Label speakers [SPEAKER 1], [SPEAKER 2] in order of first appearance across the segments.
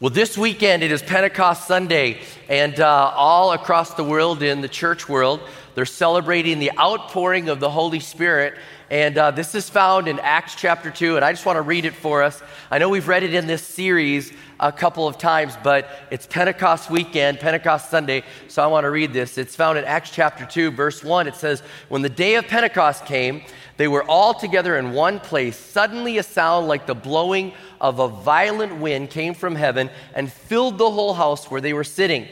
[SPEAKER 1] Well, this weekend it is Pentecost Sunday, and uh, all across the world in the church world, they're celebrating the outpouring of the Holy Spirit. And uh, this is found in Acts chapter 2, and I just want to read it for us. I know we've read it in this series a couple of times, but it's Pentecost weekend, Pentecost Sunday, so I want to read this. It's found in Acts chapter 2, verse 1. It says, When the day of Pentecost came, they were all together in one place. Suddenly, a sound like the blowing of a violent wind came from heaven and filled the whole house where they were sitting.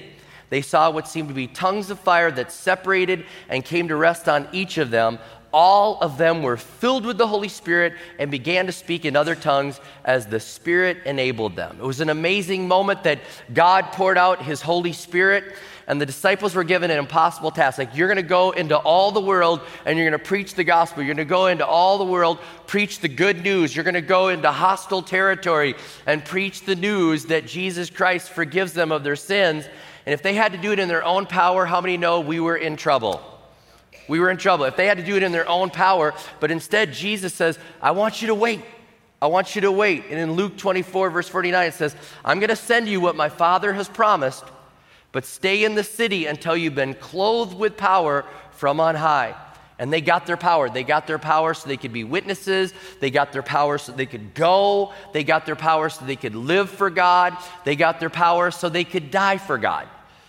[SPEAKER 1] They saw what seemed to be tongues of fire that separated and came to rest on each of them. All of them were filled with the Holy Spirit and began to speak in other tongues as the Spirit enabled them. It was an amazing moment that God poured out His Holy Spirit and the disciples were given an impossible task. Like, you're going to go into all the world and you're going to preach the gospel. You're going to go into all the world, preach the good news. You're going to go into hostile territory and preach the news that Jesus Christ forgives them of their sins. And if they had to do it in their own power, how many know we were in trouble? We were in trouble. If they had to do it in their own power, but instead Jesus says, I want you to wait. I want you to wait. And in Luke 24, verse 49, it says, I'm going to send you what my Father has promised, but stay in the city until you've been clothed with power from on high. And they got their power. They got their power so they could be witnesses. They got their power so they could go. They got their power so they could live for God. They got their power so they could die for God.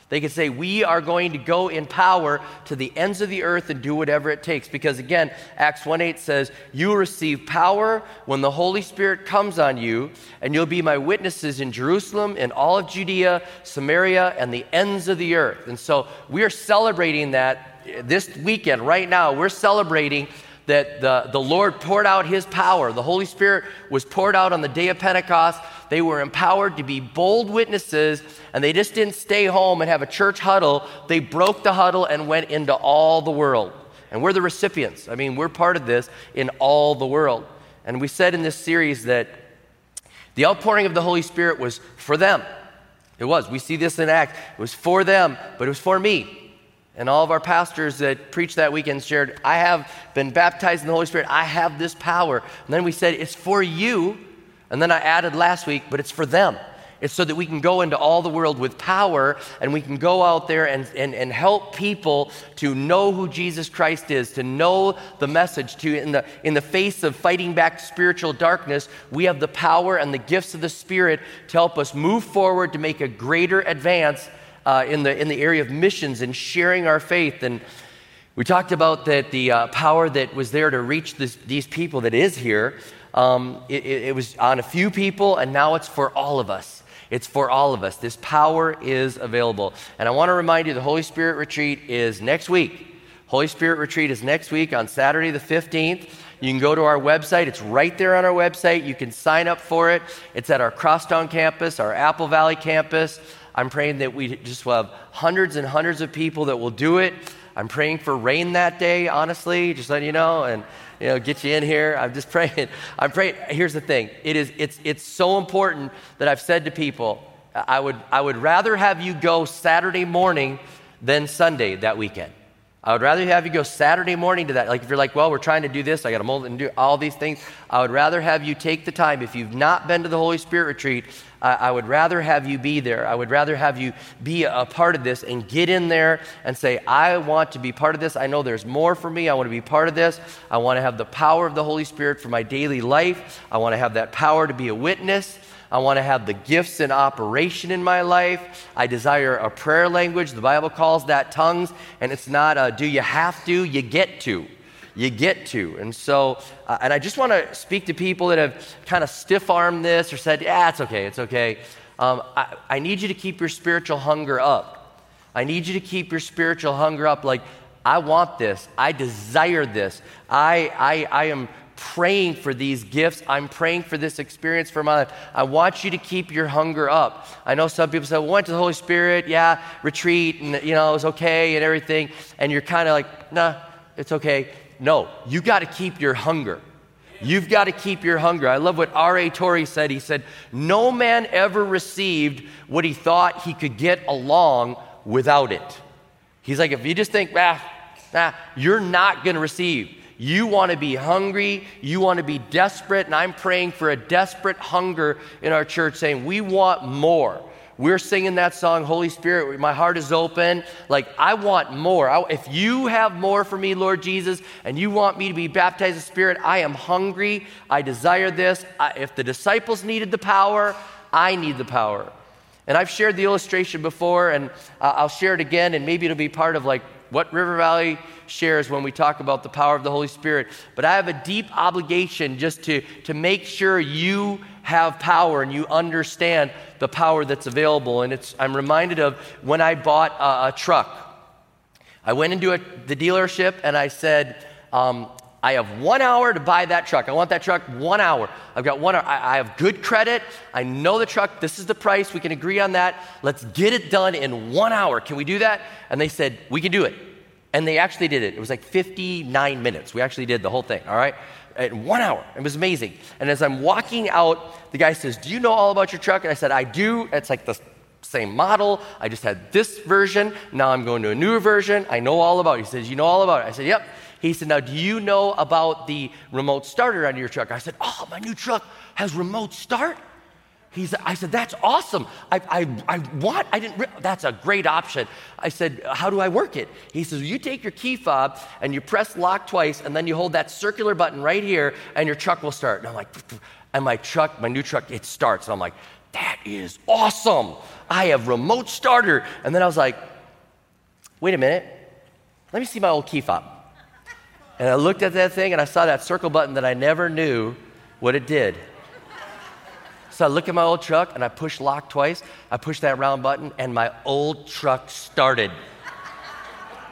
[SPEAKER 1] They could say, We are going to go in power to the ends of the earth and do whatever it takes. Because again, Acts 1 8 says, You receive power when the Holy Spirit comes on you, and you'll be my witnesses in Jerusalem, in all of Judea, Samaria, and the ends of the earth. And so we are celebrating that this weekend, right now. We're celebrating that the, the Lord poured out his power. The Holy Spirit was poured out on the day of Pentecost. They were empowered to be bold witnesses, and they just didn't stay home and have a church huddle. They broke the huddle and went into all the world. And we're the recipients. I mean, we're part of this in all the world. And we said in this series that the outpouring of the Holy Spirit was for them. It was. We see this in Acts. It was for them, but it was for me. And all of our pastors that preached that weekend shared, I have been baptized in the Holy Spirit. I have this power. And then we said, it's for you. And then I added last week, but it's for them. It's so that we can go into all the world with power and we can go out there and, and, and help people to know who Jesus Christ is, to know the message, to in the, in the face of fighting back spiritual darkness, we have the power and the gifts of the Spirit to help us move forward to make a greater advance uh, in, the, in the area of missions and sharing our faith. And we talked about that the uh, power that was there to reach this, these people that is here, um, it, it was on a few people, and now it's for all of us. It's for all of us. This power is available. And I want to remind you the Holy Spirit retreat is next week. Holy Spirit retreat is next week on Saturday the 15th. You can go to our website. It's right there on our website. You can sign up for it. It's at our Crosstown campus, our Apple Valley campus. I'm praying that we just will have hundreds and hundreds of people that will do it. I'm praying for rain that day, honestly, just letting you know, and you know, get you in here. I'm just praying. I'm praying. Here's the thing. It is it's it's so important that I've said to people, I would I would rather have you go Saturday morning than Sunday that weekend. I would rather have you go Saturday morning to that. Like if you're like, well, we're trying to do this, I got to mold and do all these things. I would rather have you take the time. If you've not been to the Holy Spirit retreat, I, I would rather have you be there. I would rather have you be a part of this and get in there and say, I want to be part of this. I know there's more for me. I want to be part of this. I want to have the power of the Holy Spirit for my daily life. I want to have that power to be a witness. I want to have the gifts in operation in my life. I desire a prayer language. The Bible calls that tongues, and it's not a do you have to, you get to. You get to. And so, uh, and I just want to speak to people that have kind of stiff armed this or said, yeah, it's okay, it's okay. Um, I, I need you to keep your spiritual hunger up. I need you to keep your spiritual hunger up. Like, I want this. I desire this. I, I, I am praying for these gifts. I'm praying for this experience for my life. I want you to keep your hunger up. I know some people say, well, went to the Holy Spirit, yeah, retreat, and you know, it was okay and everything. And you're kind of like, nah, it's okay. No, you got to keep your hunger. You've got to keep your hunger. I love what R.A. Torrey said. He said, No man ever received what he thought he could get along without it. He's like, if you just think, ah, ah you're not going to receive. You want to be hungry. You want to be desperate. And I'm praying for a desperate hunger in our church, saying, We want more. We're singing that song, Holy Spirit, my heart is open. Like, I want more. I, if you have more for me, Lord Jesus, and you want me to be baptized in Spirit, I am hungry. I desire this. I, if the disciples needed the power, I need the power. And I've shared the illustration before, and uh, I'll share it again, and maybe it'll be part of like what River Valley shares when we talk about the power of the Holy Spirit. But I have a deep obligation just to, to make sure you have power and you understand the power that's available. And it's, I'm reminded of when I bought a, a truck. I went into a, the dealership and I said, um, I have one hour to buy that truck. I want that truck one hour. I've got one hour. I, I, have good credit. I know the truck. This is the price. We can agree on that. Let's get it done in one hour. Can we do that? And they said, We can do it. And they actually did it. It was like 59 minutes. We actually did the whole thing, all right? In one hour. It was amazing. And as I'm walking out, the guy says, Do you know all about your truck? And I said, I do. It's like the same model. I just had this version. Now I'm going to a newer version. I know all about it. He says, You know all about it? I said, Yep. He said, Now, do you know about the remote starter on your truck? I said, Oh, my new truck has remote start? He said, I said, that's awesome. I, I, I want, I didn't, re- that's a great option. I said, how do I work it? He says, you take your key fob and you press lock twice and then you hold that circular button right here and your truck will start. And I'm like, and my truck, my new truck, it starts. And I'm like, that is awesome. I have remote starter. And then I was like, wait a minute. Let me see my old key fob. And I looked at that thing and I saw that circle button that I never knew what it did. So I look at my old truck and I push lock twice. I push that round button and my old truck started.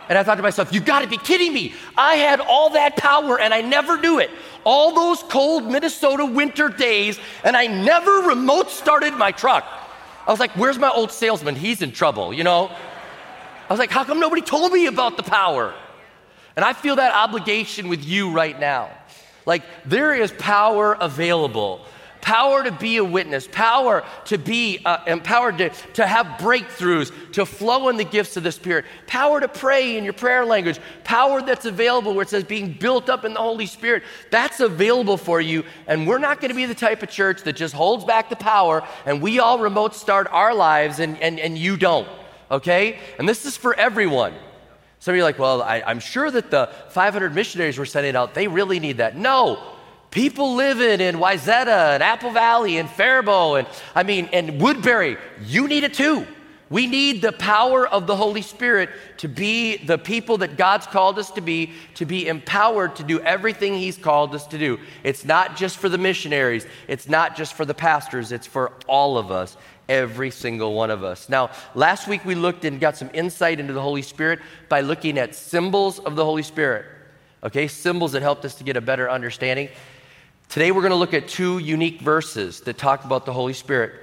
[SPEAKER 1] And I thought to myself, you gotta be kidding me. I had all that power and I never knew it. All those cold Minnesota winter days and I never remote started my truck. I was like, where's my old salesman? He's in trouble, you know? I was like, how come nobody told me about the power? And I feel that obligation with you right now. Like, there is power available power to be a witness, power to be uh, empowered to, to have breakthroughs, to flow in the gifts of the Spirit, power to pray in your prayer language, power that's available where it says being built up in the Holy Spirit. That's available for you. And we're not going to be the type of church that just holds back the power and we all remote start our lives and, and, and you don't. Okay? And this is for everyone. Some of you are like, well, I, I'm sure that the 500 missionaries we're sending out, they really need that. No, People living in Wayzata and Apple Valley and Faribault and I mean and Woodbury, you need it too. We need the power of the Holy Spirit to be the people that God's called us to be, to be empowered to do everything He's called us to do. It's not just for the missionaries, it's not just for the pastors, it's for all of us, every single one of us. Now, last week we looked and got some insight into the Holy Spirit by looking at symbols of the Holy Spirit. Okay, symbols that helped us to get a better understanding. Today we're going to look at two unique verses that talk about the Holy Spirit.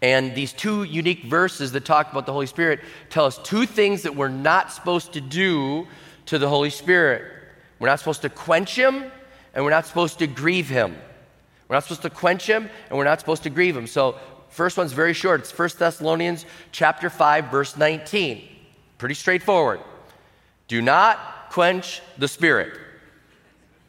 [SPEAKER 1] And these two unique verses that talk about the Holy Spirit tell us two things that we're not supposed to do to the Holy Spirit. We're not supposed to quench him, and we're not supposed to grieve him. We're not supposed to quench him, and we're not supposed to grieve him. So, first one's very short. It's 1 Thessalonians chapter 5 verse 19. Pretty straightforward. Do not quench the spirit.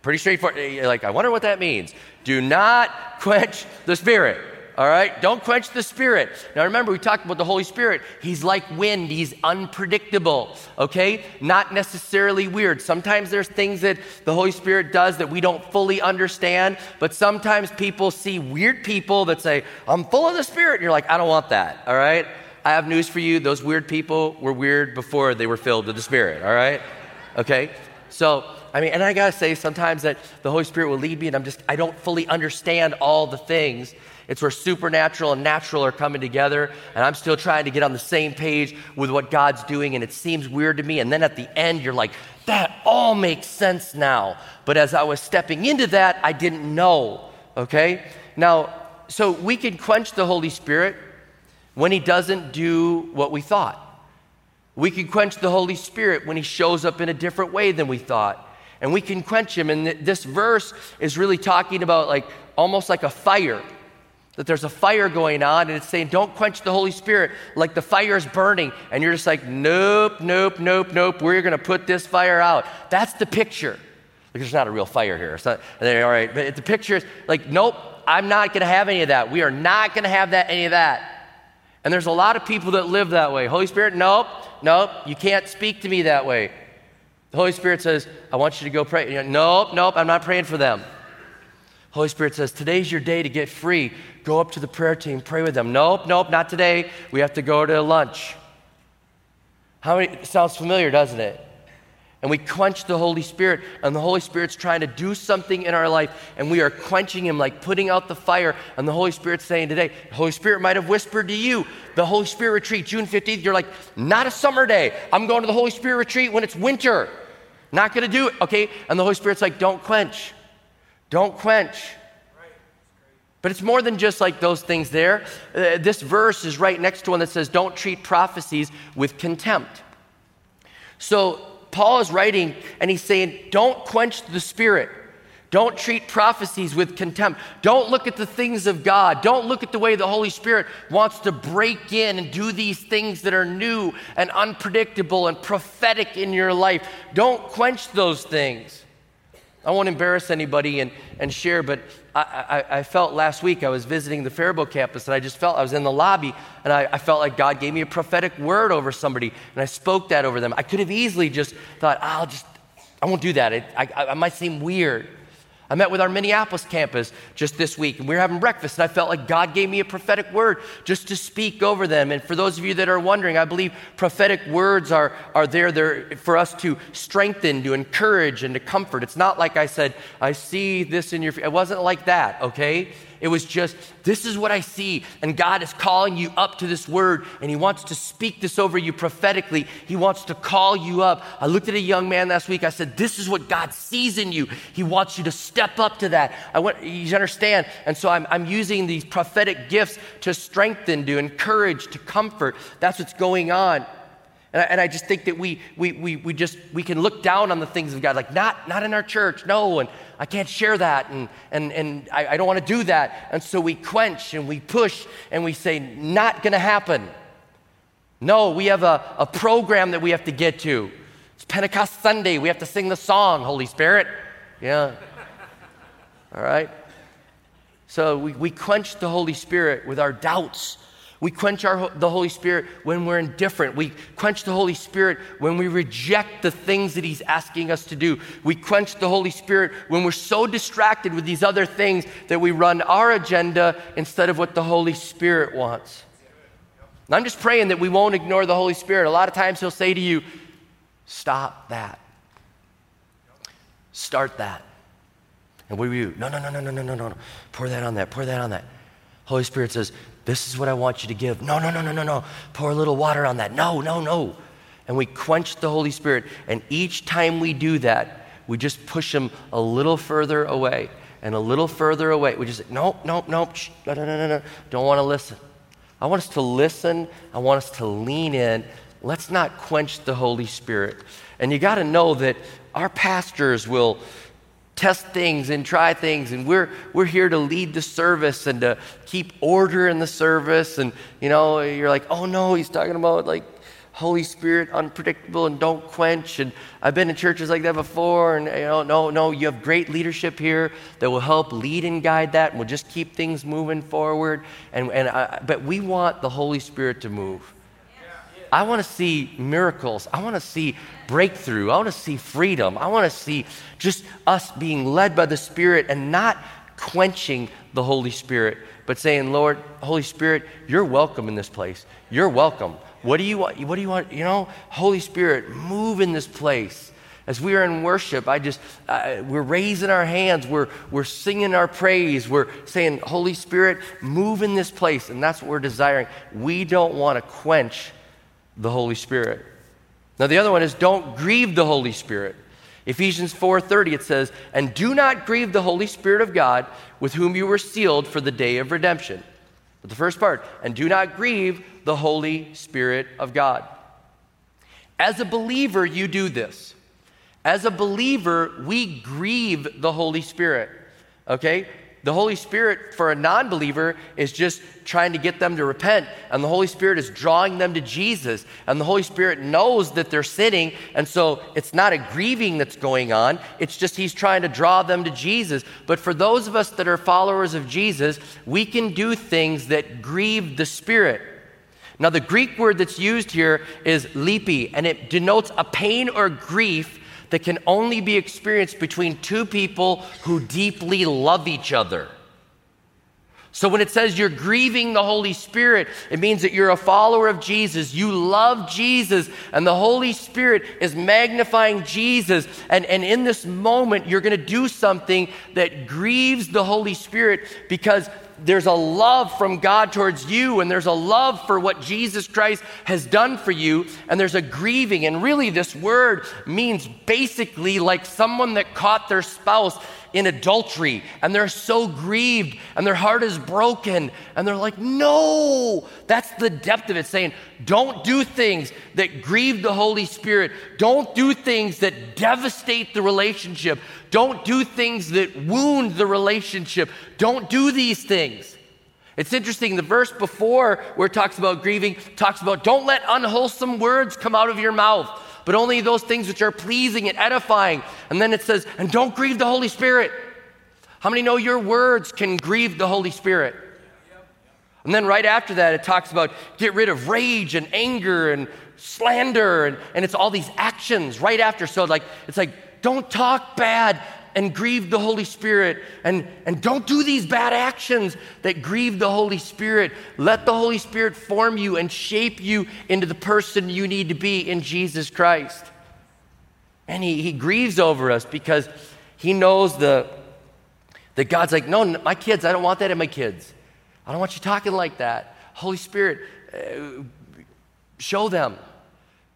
[SPEAKER 1] Pretty straightforward. Like, I wonder what that means. Do not quench the spirit. All right? Don't quench the Spirit. Now remember, we talked about the Holy Spirit. He's like wind, He's unpredictable, okay? Not necessarily weird. Sometimes there's things that the Holy Spirit does that we don't fully understand, but sometimes people see weird people that say, I'm full of the Spirit. And you're like, I don't want that, all right? I have news for you. Those weird people were weird before they were filled with the Spirit, all right? Okay? So, I mean, and I gotta say, sometimes that the Holy Spirit will lead me, and I'm just, I don't fully understand all the things. It's where supernatural and natural are coming together, and I'm still trying to get on the same page with what God's doing, and it seems weird to me. And then at the end, you're like, that all makes sense now. But as I was stepping into that, I didn't know, okay? Now, so we can quench the Holy Spirit when He doesn't do what we thought. We can quench the Holy Spirit when He shows up in a different way than we thought. And we can quench Him. And this verse is really talking about like almost like a fire that there's a fire going on and it's saying, don't quench the Holy Spirit like the fire is burning. And you're just like, nope, nope, nope, nope, we're going to put this fire out. That's the picture. Like, there's not a real fire here. It's not, all right, but the picture is like, nope, I'm not going to have any of that. We are not going to have that, any of that. And there's a lot of people that live that way. Holy Spirit, nope, nope, you can't speak to me that way. The Holy Spirit says, I want you to go pray. No, nope, nope, I'm not praying for them. Holy Spirit says, Today's your day to get free. Go up to the prayer team, pray with them. Nope, nope, not today. We have to go to lunch. How many sounds familiar, doesn't it? And we quench the Holy Spirit, and the Holy Spirit's trying to do something in our life, and we are quenching Him, like putting out the fire. And the Holy Spirit's saying today, the Holy Spirit might have whispered to you, the Holy Spirit retreat, June 15th, you're like, not a summer day. I'm going to the Holy Spirit retreat when it's winter. Not going to do it, okay? And the Holy Spirit's like, don't quench. Don't quench. But it's more than just like those things there. Uh, this verse is right next to one that says, Don't treat prophecies with contempt. So Paul is writing and he's saying, Don't quench the spirit. Don't treat prophecies with contempt. Don't look at the things of God. Don't look at the way the Holy Spirit wants to break in and do these things that are new and unpredictable and prophetic in your life. Don't quench those things. I won't embarrass anybody and, and share, but I, I, I, felt last week I was visiting the Faribault campus and I just felt I was in the lobby and I, I, felt like God gave me a prophetic word over somebody and I spoke that over them. I could have easily just thought, I'll just, I won't do that. It, I, I might seem weird. I met with our Minneapolis campus just this week, and we were having breakfast, and I felt like God gave me a prophetic word just to speak over them. And for those of you that are wondering, I believe prophetic words are, are there, there for us to strengthen, to encourage, and to comfort. It's not like I said, I see this in your. It wasn't like that, okay? It was just, this is what I see. And God is calling you up to this word, and He wants to speak this over you prophetically. He wants to call you up. I looked at a young man last week. I said, This is what God sees in you. He wants you to step up to that. I want you understand. And so I'm, I'm using these prophetic gifts to strengthen, to encourage, to comfort. That's what's going on. And I, and I, just think that we, we, we, we just, we can look down on the things of God, like not, not in our church, no, and I can't share that, and, and, and I, I don't want to do that. And so we quench and we push and we say, not going to happen. No, we have a, a program that we have to get to. It's Pentecost Sunday. We have to sing the song, Holy Spirit. Yeah. All right? So we, we quench the Holy Spirit with our doubts we quench our, the Holy Spirit when we're indifferent. We quench the Holy Spirit when we reject the things that He's asking us to do. We quench the Holy Spirit when we're so distracted with these other things that we run our agenda instead of what the Holy Spirit wants. And I'm just praying that we won't ignore the Holy Spirit. A lot of times He'll say to you, Stop that. Start that. And we you? No, no, no, no, no, no, no, no. Pour that on that. Pour that on that. Holy Spirit says, this is what I want you to give. No, no, no, no, no, no. Pour a little water on that. No, no, no. And we quench the Holy Spirit. And each time we do that, we just push him a little further away and a little further away. We just say, no, no, no, shh, no, no, no, no. Don't want to listen. I want us to listen. I want us to lean in. Let's not quench the Holy Spirit. And you got to know that our pastors will test things and try things and we're we're here to lead the service and to keep order in the service and you know you're like oh no he's talking about like Holy Spirit unpredictable and don't quench. And I've been in churches like that before, and you know, no, no, you have great leadership here that will help lead and guide that, and we'll just keep things moving forward. And, and I, but we want the Holy Spirit to move. I want to see miracles. I want to see breakthrough. I want to see freedom. I want to see just us being led by the Spirit and not quenching the Holy Spirit, but saying, Lord, Holy Spirit, you're welcome in this place. You're welcome. What do you want? What do you want? You know, Holy Spirit, move in this place. As we are in worship, I just, we're raising our hands, we're, we're singing our praise, we're saying, Holy Spirit, move in this place. And that's what we're desiring. We don't want to quench the Holy Spirit. Now, the other one is don't grieve the Holy Spirit. Ephesians 4:30 it says, "And do not grieve the Holy Spirit of God, with whom you were sealed for the day of redemption." But the first part, "And do not grieve the Holy Spirit of God." As a believer, you do this. As a believer, we grieve the Holy Spirit. Okay? The Holy Spirit for a non believer is just trying to get them to repent, and the Holy Spirit is drawing them to Jesus. And the Holy Spirit knows that they're sinning, and so it's not a grieving that's going on, it's just He's trying to draw them to Jesus. But for those of us that are followers of Jesus, we can do things that grieve the Spirit. Now, the Greek word that's used here is lipi, and it denotes a pain or grief that can only be experienced between two people who deeply love each other. So when it says you're grieving the Holy Spirit, it means that you're a follower of Jesus. You love Jesus, and the Holy Spirit is magnifying Jesus. And, and in this moment, you're going to do something that grieves the Holy Spirit because there's a love from God towards you, and there's a love for what Jesus Christ has done for you, and there's a grieving. And really, this word means basically like someone that caught their spouse in adultery and they're so grieved and their heart is broken and they're like, no. That's the depth of it, saying, don't do things that grieve the Holy Spirit. Don't do things that devastate the relationship. Don't do things that wound the relationship. Don't do these things. It's interesting, the verse before where it talks about grieving talks about don't let unwholesome words come out of your mouth but only those things which are pleasing and edifying. And then it says, and don't grieve the Holy Spirit. How many know your words can grieve the Holy Spirit? And then right after that, it talks about get rid of rage and anger and slander, and, and it's all these actions right after. So, like, it's like, don't talk bad and grieve the Holy Spirit. And, and don't do these bad actions that grieve the Holy Spirit. Let the Holy Spirit form you and shape you into the person you need to be in Jesus Christ. And he, he grieves over us because he knows the, that God's like, no, my kids, I don't want that in my kids. I don't want you talking like that. Holy Spirit, uh, show them.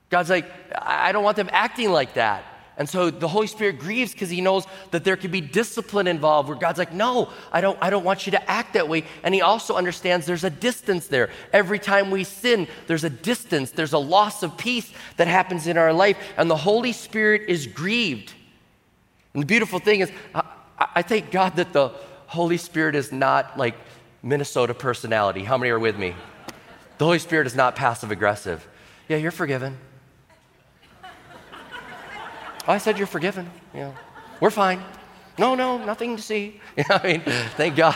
[SPEAKER 1] God's like, I don't want them acting like that. And so the Holy Spirit grieves because he knows that there could be discipline involved where God's like, no, I don't, I don't want you to act that way. And he also understands there's a distance there. Every time we sin, there's a distance, there's a loss of peace that happens in our life. And the Holy Spirit is grieved. And the beautiful thing is, I, I thank God that the Holy Spirit is not like Minnesota personality. How many are with me? The Holy Spirit is not passive aggressive. Yeah, you're forgiven. I said, You're forgiven. No, we're fine. No, no, nothing to see. You know, I mean, thank God.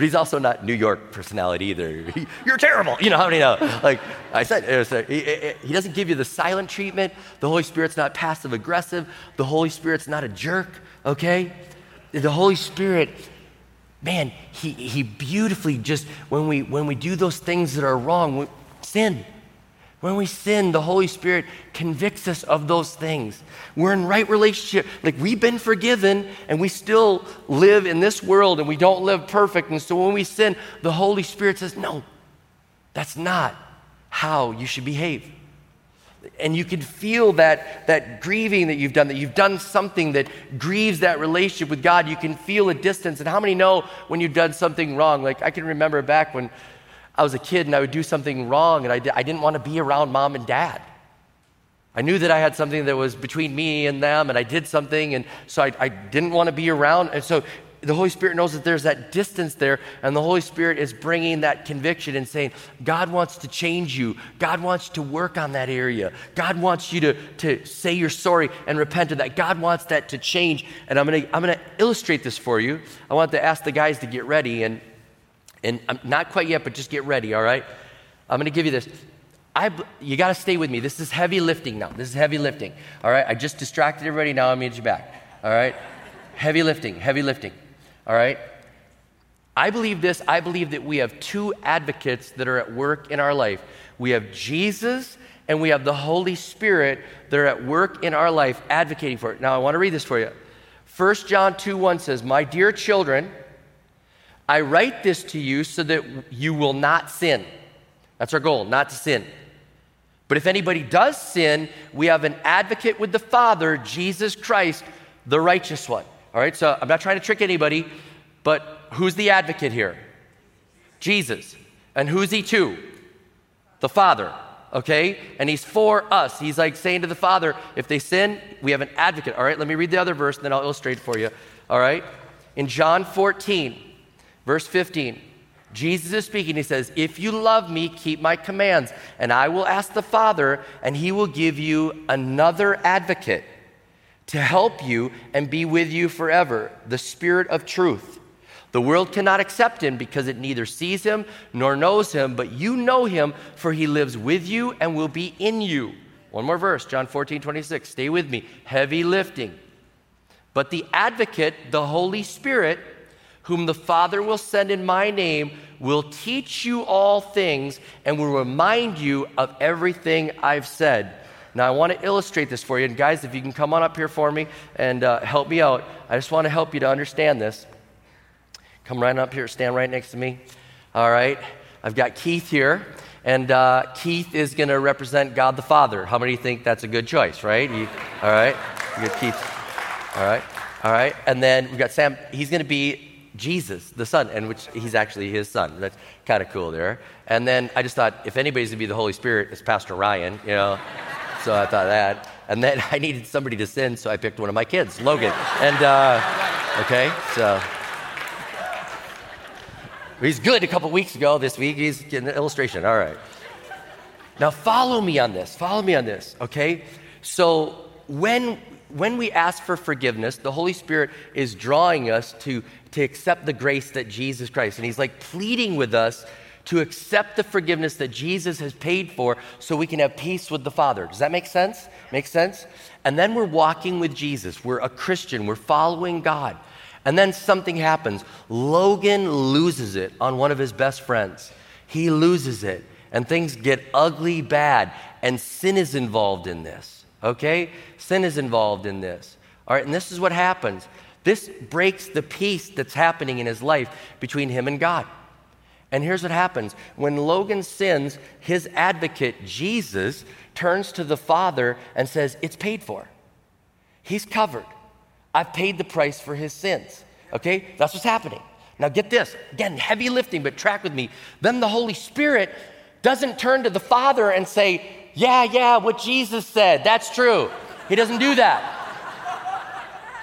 [SPEAKER 1] But he's also not New York personality either. He, You're terrible. You know how many know? Like I said, uh, a, he, he doesn't give you the silent treatment. The Holy Spirit's not passive aggressive. The Holy Spirit's not a jerk, okay? The Holy Spirit, man, he, he beautifully just, when we, when we do those things that are wrong, we, sin, when we sin, the Holy Spirit convicts us of those things. We're in right relationship. Like we've been forgiven and we still live in this world and we don't live perfect. And so when we sin, the Holy Spirit says, No, that's not how you should behave. And you can feel that, that grieving that you've done, that you've done something that grieves that relationship with God. You can feel a distance. And how many know when you've done something wrong? Like I can remember back when I was a kid and I would do something wrong and I, I didn't want to be around mom and dad. I knew that I had something that was between me and them and I did something and so I, I didn't want to be around. And so the Holy Spirit knows that there's that distance there, and the Holy Spirit is bringing that conviction and saying, God wants to change you. God wants to work on that area. God wants you to, to say you're sorry and repent of that. God wants that to change. And I'm going to I'm to illustrate this for you. I want to ask the guys to get ready, and, and I'm not quite yet, but just get ready, all right? I'm going to give you this. I, you got to stay with me. This is heavy lifting now. This is heavy lifting. All right? I just distracted everybody. Now I'm you back. All right? heavy lifting, heavy lifting. All right? I believe this. I believe that we have two advocates that are at work in our life. We have Jesus and we have the Holy Spirit that are at work in our life advocating for it. Now, I want to read this for you. 1 John 2 1 says, My dear children, I write this to you so that you will not sin. That's our goal, not to sin. But if anybody does sin, we have an advocate with the Father, Jesus Christ, the righteous one. All right, so I'm not trying to trick anybody, but who's the advocate here? Jesus. And who's he to? The Father. Okay? And he's for us. He's like saying to the Father, if they sin, we have an advocate. All right, let me read the other verse and then I'll illustrate for you. All right? In John 14, verse 15, Jesus is speaking. He says, If you love me, keep my commands, and I will ask the Father, and he will give you another advocate to help you and be with you forever, the Spirit of truth. The world cannot accept him because it neither sees him nor knows him, but you know him, for he lives with you and will be in you. One more verse, John 14, 26. Stay with me. Heavy lifting. But the advocate, the Holy Spirit, whom the Father will send in my name, will teach you all things and will remind you of everything I've said. Now, I want to illustrate this for you. And, guys, if you can come on up here for me and uh, help me out, I just want to help you to understand this. Come right up here, stand right next to me. All right. I've got Keith here, and uh, Keith is going to represent God the Father. How many think that's a good choice, right? You, all right. You got Keith. All right. All right. And then we've got Sam. He's going to be Jesus, the Son, and which he's actually his son. That's kind of cool there. And then I just thought, if anybody's going to be the Holy Spirit, it's Pastor Ryan, you know so I thought that. And then I needed somebody to send, so I picked one of my kids, Logan. And, uh, okay, so. He's good a couple weeks ago. This week, he's getting an illustration. All right. Now, follow me on this. Follow me on this, okay? So, when, when we ask for forgiveness, the Holy Spirit is drawing us to, to accept the grace that Jesus Christ, and He's like pleading with us to accept the forgiveness that Jesus has paid for so we can have peace with the Father. Does that make sense? Make sense? And then we're walking with Jesus. We're a Christian. We're following God. And then something happens. Logan loses it on one of his best friends. He loses it, and things get ugly bad, and sin is involved in this. Okay? Sin is involved in this. All right, and this is what happens. This breaks the peace that's happening in his life between him and God. And here's what happens when Logan sins, his advocate, Jesus, turns to the Father and says, It's paid for. He's covered. I've paid the price for his sins. Okay? That's what's happening. Now get this. Again, heavy lifting, but track with me. Then the Holy Spirit doesn't turn to the Father and say, Yeah, yeah, what Jesus said, that's true. He doesn't do that.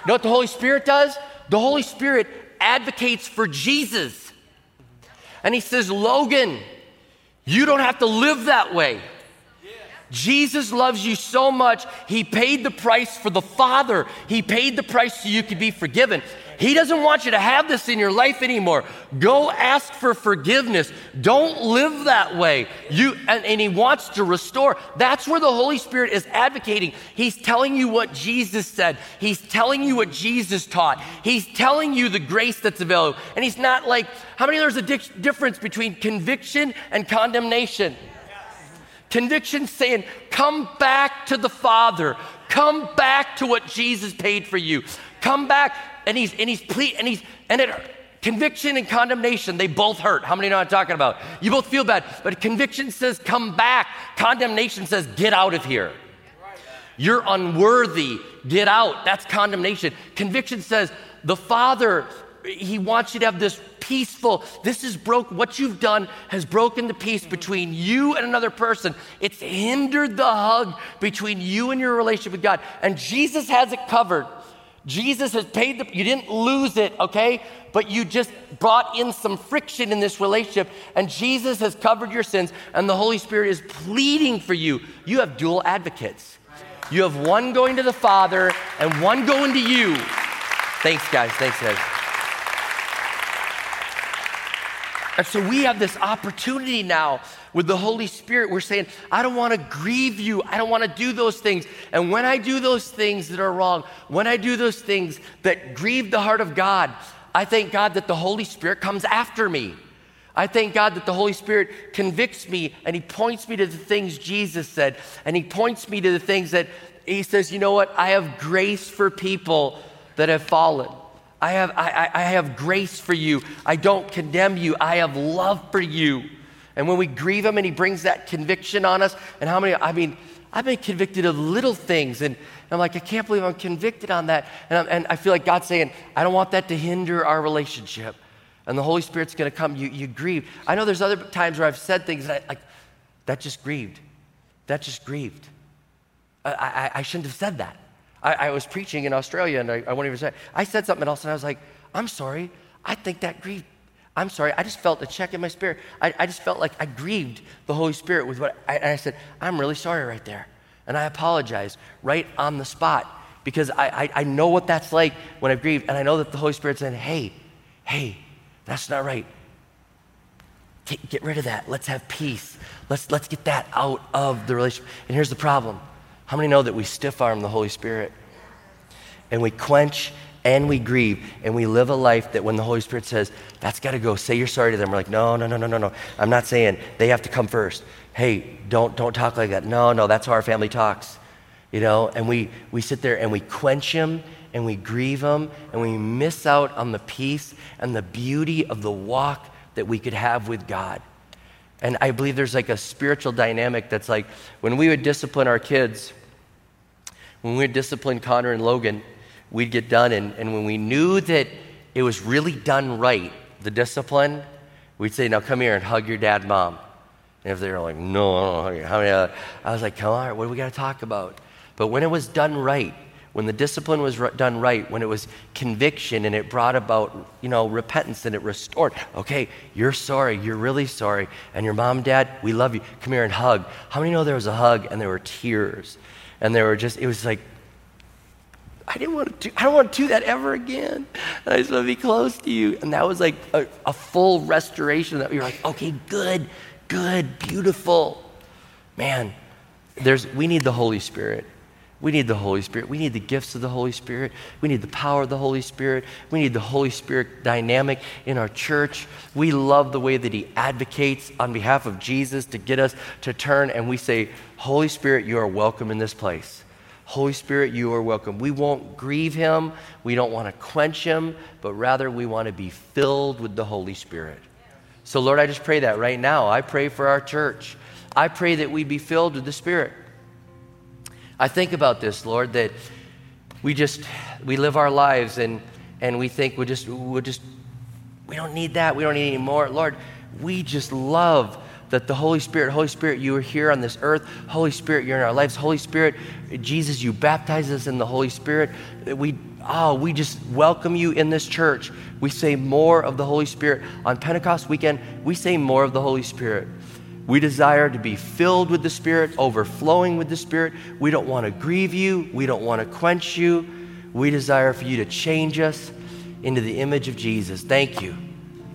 [SPEAKER 1] You know what the Holy Spirit does? The Holy Spirit advocates for Jesus. And he says, Logan, you don't have to live that way. Jesus loves you so much, he paid the price for the Father. He paid the price so you could be forgiven. He doesn't want you to have this in your life anymore. Go ask for forgiveness. Don't live that way. You and, and, he wants to restore. That's where the Holy Spirit is advocating. He's telling you what Jesus said. He's telling you what Jesus taught. He's telling you the grace that's available. And he's not like, how many there's a di- difference between conviction and condemnation? Conviction saying, come back to the Father. Come back to what Jesus paid for you. Come back and he's and he's ple- and he's and it conviction and condemnation they both hurt. How many know I'm talking about? You both feel bad, but conviction says come back. Condemnation says get out of here. You're unworthy. Get out. That's condemnation. Conviction says the Father he wants you to have this peaceful this is broke what you've done has broken the peace between you and another person it's hindered the hug between you and your relationship with god and jesus has it covered Jesus has paid the, you didn't lose it, okay? But you just brought in some friction in this relationship, and Jesus has covered your sins, and the Holy Spirit is pleading for you. You have dual advocates. You have one going to the Father and one going to you. Thanks, guys. Thanks, guys. And so we have this opportunity now with the Holy Spirit. We're saying, I don't want to grieve you. I don't want to do those things. And when I do those things that are wrong, when I do those things that grieve the heart of God, I thank God that the Holy Spirit comes after me. I thank God that the Holy Spirit convicts me and He points me to the things Jesus said. And He points me to the things that He says, you know what? I have grace for people that have fallen. I have, I, I have grace for you. I don't condemn you. I have love for you. And when we grieve him and he brings that conviction on us, and how many, I mean, I've been convicted of little things, and I'm like, I can't believe I'm convicted on that. And, and i feel like God's saying, I don't want that to hinder our relationship. And the Holy Spirit's gonna come, you, you grieve. I know there's other times where I've said things that I, like, that just grieved. That just grieved. I, I, I shouldn't have said that. I, I was preaching in Australia and I, I won't even say, I said something else and I was like, I'm sorry. I think that grieved. I'm sorry. I just felt a check in my spirit. I, I just felt like I grieved the Holy Spirit with what I, I said, I'm really sorry right there. And I apologize right on the spot because I, I, I know what that's like when I've grieved. And I know that the Holy Spirit said, hey, hey, that's not right. Get, get rid of that. Let's have peace. Let's, let's get that out of the relationship. And here's the problem how many know that we stiff arm the Holy Spirit? And we quench and we grieve and we live a life that when the Holy Spirit says, that's got to go, say you're sorry to them. We're like, no, no, no, no, no, no. I'm not saying they have to come first. Hey, don't, don't talk like that. No, no, that's how our family talks. You know, and we, we sit there and we quench him and we grieve him and we miss out on the peace and the beauty of the walk that we could have with God. And I believe there's like a spiritual dynamic that's like when we would discipline our kids, when we would discipline Connor and Logan, we'd get done. And, and when we knew that it was really done right, the discipline, we'd say, Now come here and hug your dad, mom. And if they were like, No, I, don't hug you, how many, I was like, Come on, what do we got to talk about? But when it was done right, when the discipline was done right, when it was conviction and it brought about, you know, repentance and it restored. Okay, you're sorry, you're really sorry, and your mom, dad, we love you. Come here and hug. How many know there was a hug and there were tears, and there were just, it was like, I didn't want to do, I don't want to do that ever again. And I just want to be close to you. And that was like a, a full restoration that we were like, okay, good, good, beautiful. Man, there's, we need the Holy Spirit. We need the Holy Spirit. We need the gifts of the Holy Spirit. We need the power of the Holy Spirit. We need the Holy Spirit dynamic in our church. We love the way that He advocates on behalf of Jesus to get us to turn, and we say, Holy Spirit, you are welcome in this place. Holy Spirit, you are welcome. We won't grieve Him. We don't want to quench Him, but rather we want to be filled with the Holy Spirit. So, Lord, I just pray that right now. I pray for our church. I pray that we be filled with the Spirit. I think about this, Lord, that we just we live our lives and and we think we just we just we don't need that. We don't need any more. Lord, we just love that the Holy Spirit, Holy Spirit, you are here on this earth. Holy Spirit, you're in our lives. Holy Spirit, Jesus, you baptize us in the Holy Spirit. We oh, we just welcome you in this church. We say more of the Holy Spirit. On Pentecost weekend, we say more of the Holy Spirit. We desire to be filled with the Spirit, overflowing with the Spirit. We don't want to grieve you. We don't want to quench you. We desire for you to change us into the image of Jesus. Thank you.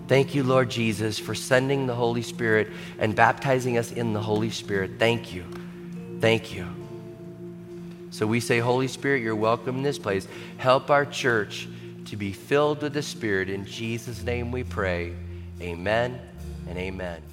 [SPEAKER 1] Thank you, Lord Jesus, for sending the Holy Spirit and baptizing us in the Holy Spirit. Thank you. Thank you. So we say, Holy Spirit, you're welcome in this place. Help our church to be filled with the Spirit. In Jesus' name we pray. Amen and amen.